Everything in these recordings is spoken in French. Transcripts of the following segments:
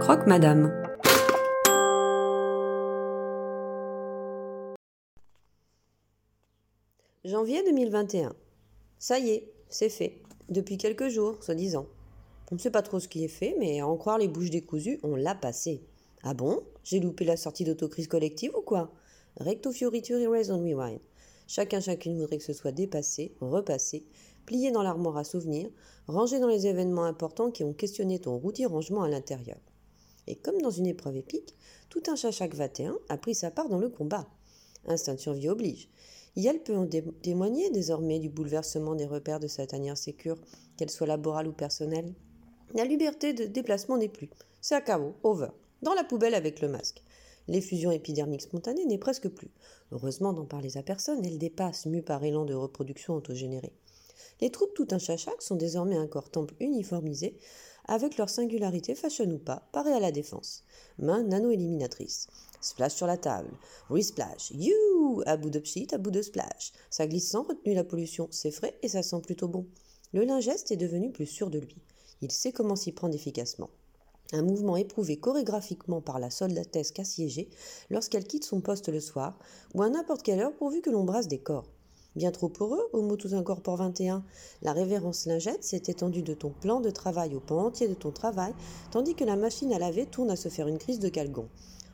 Croque Madame. Janvier 2021. Ça y est, c'est fait. Depuis quelques jours, soi-disant. On ne sait pas trop ce qui est fait, mais à en croire les bouches décousues, on l'a passé. Ah bon? J'ai loupé la sortie d'autocrise collective ou quoi? Recto fioriture erase on rewind. Chacun chacune voudrait que ce soit dépassé, repassé, plié dans l'armoire à souvenirs, rangé dans les événements importants qui ont questionné ton routier rangement à l'intérieur. Et comme dans une épreuve épique, tout un chachac 21 a pris sa part dans le combat. Instinct de survie oblige. Yel peut en témoigner désormais du bouleversement des repères de sa tanière sécure, qu'elle soit laborale ou personnelle. La liberté de déplacement n'est plus. C'est à KO, over. Dans la poubelle avec le masque. L'effusion épidermique spontanée n'est presque plus. Heureusement d'en parler à personne, elle dépasse, mue par élan de reproduction autogénérée. Les troupes tout un chachac sont désormais un corps temple uniformisé, avec leur singularité fashion ou pas, paré à la défense. Main nano-éliminatrice. Splash sur la table. Resplash. You À bout de pchit, à bout de splash. Ça glisse sans retenue la pollution, c'est frais et ça sent plutôt bon. Le lingeste est devenu plus sûr de lui. Il sait comment s'y prendre efficacement. Un mouvement éprouvé chorégraphiquement par la soldatesque assiégée lorsqu'elle quitte son poste le soir, ou à n'importe quelle heure pourvu que l'on brasse des corps. Bien trop heureux, au mot tout incorpore 21, la révérence lingette s'est étendue de ton plan de travail au pan entier de ton travail, tandis que la machine à laver tourne à se faire une crise de calgon.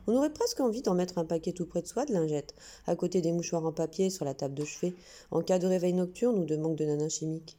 On aurait presque envie d'en mettre un paquet tout près de soi de lingettes, à côté des mouchoirs en papier sur la table de chevet, en cas de réveil nocturne ou de manque de nanin chimique.